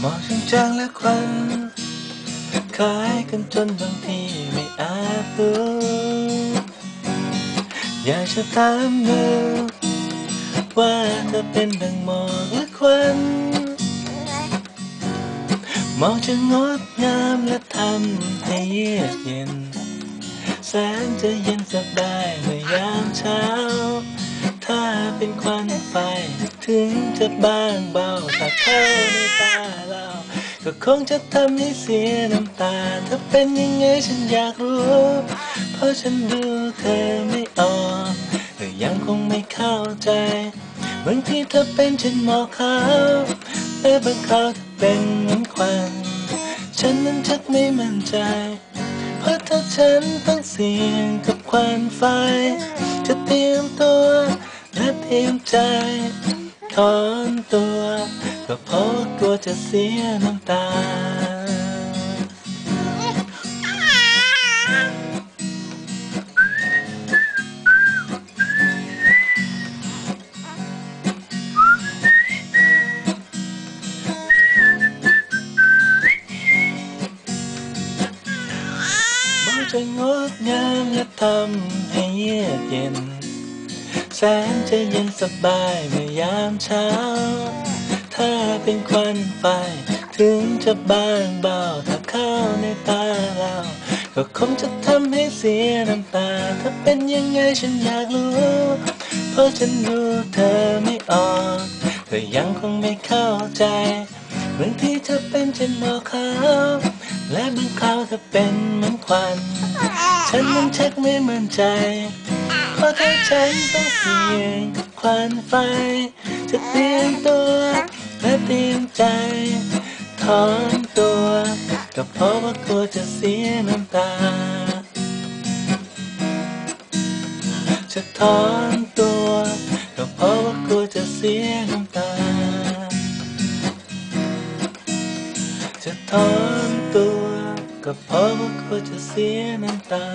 หมอกจางและควันคล้ายกันจนบางทีไม่อาจรู้อยากจะตามดูว่าเธอเป็นดังหมอกและควันหมอกจะงดงามและทำให้เยือกเย็น แสนจะเย็นสบายเมื่อยามเช้า เป็นควันไฟ ถึงจะบางเบาถ้าเข้าในตาเรา ก็คงจะทำให้เสียน้ำตาถ้าเป็นยังไงฉันอยากรู้ เพราะฉันดูเธอไม่ออกแต่ยังคงไม่เข้าใจบางทีเธอเป็นเช่นหมอกขาวแต่บางคราวเธอเป็นเหมือนควันฉันนั้นชักไม่มั่นใจ เพราะถ้าฉันต้องเสี่ยงกับควันไฟ จะเตรียมตัว เตรียมใจถอนตัวก็เพราะว่ากลัวจะเสียน้ำตามันจะงดงามและทำให้เยือกเย็น แสนจะเย็นสบายเมื่อยามเช้า ถ้าเป็นควันไฟ ถึงจะบางเบาถ้าเข้าในตาเรา ก็คงจะทำให้เสียน้ำตา ถ้าเป็นยังไงฉันอยากรู้ เพราะฉันดูเธอไม่ออกเธอยังคงไม่เข้าใจบางทีเธอเป็นเช่นหมอกขาวและบางคราวเธอเป็นเหมือนควัน ฉันมันชักไม่มั่นใจ เพราะถ้าฉันต้องเสี่ยงควันไฟ จะเตรียมตัวและเตรียมใจถอนตัวก็เพราะว่ากลัวจะเสียน้ำตา จะถอนตัวก็เพราะว่ากลัวจะเสียน้ำตา จะถอนตัวก็เพราะว่ากลัวจะเสียน้ำตา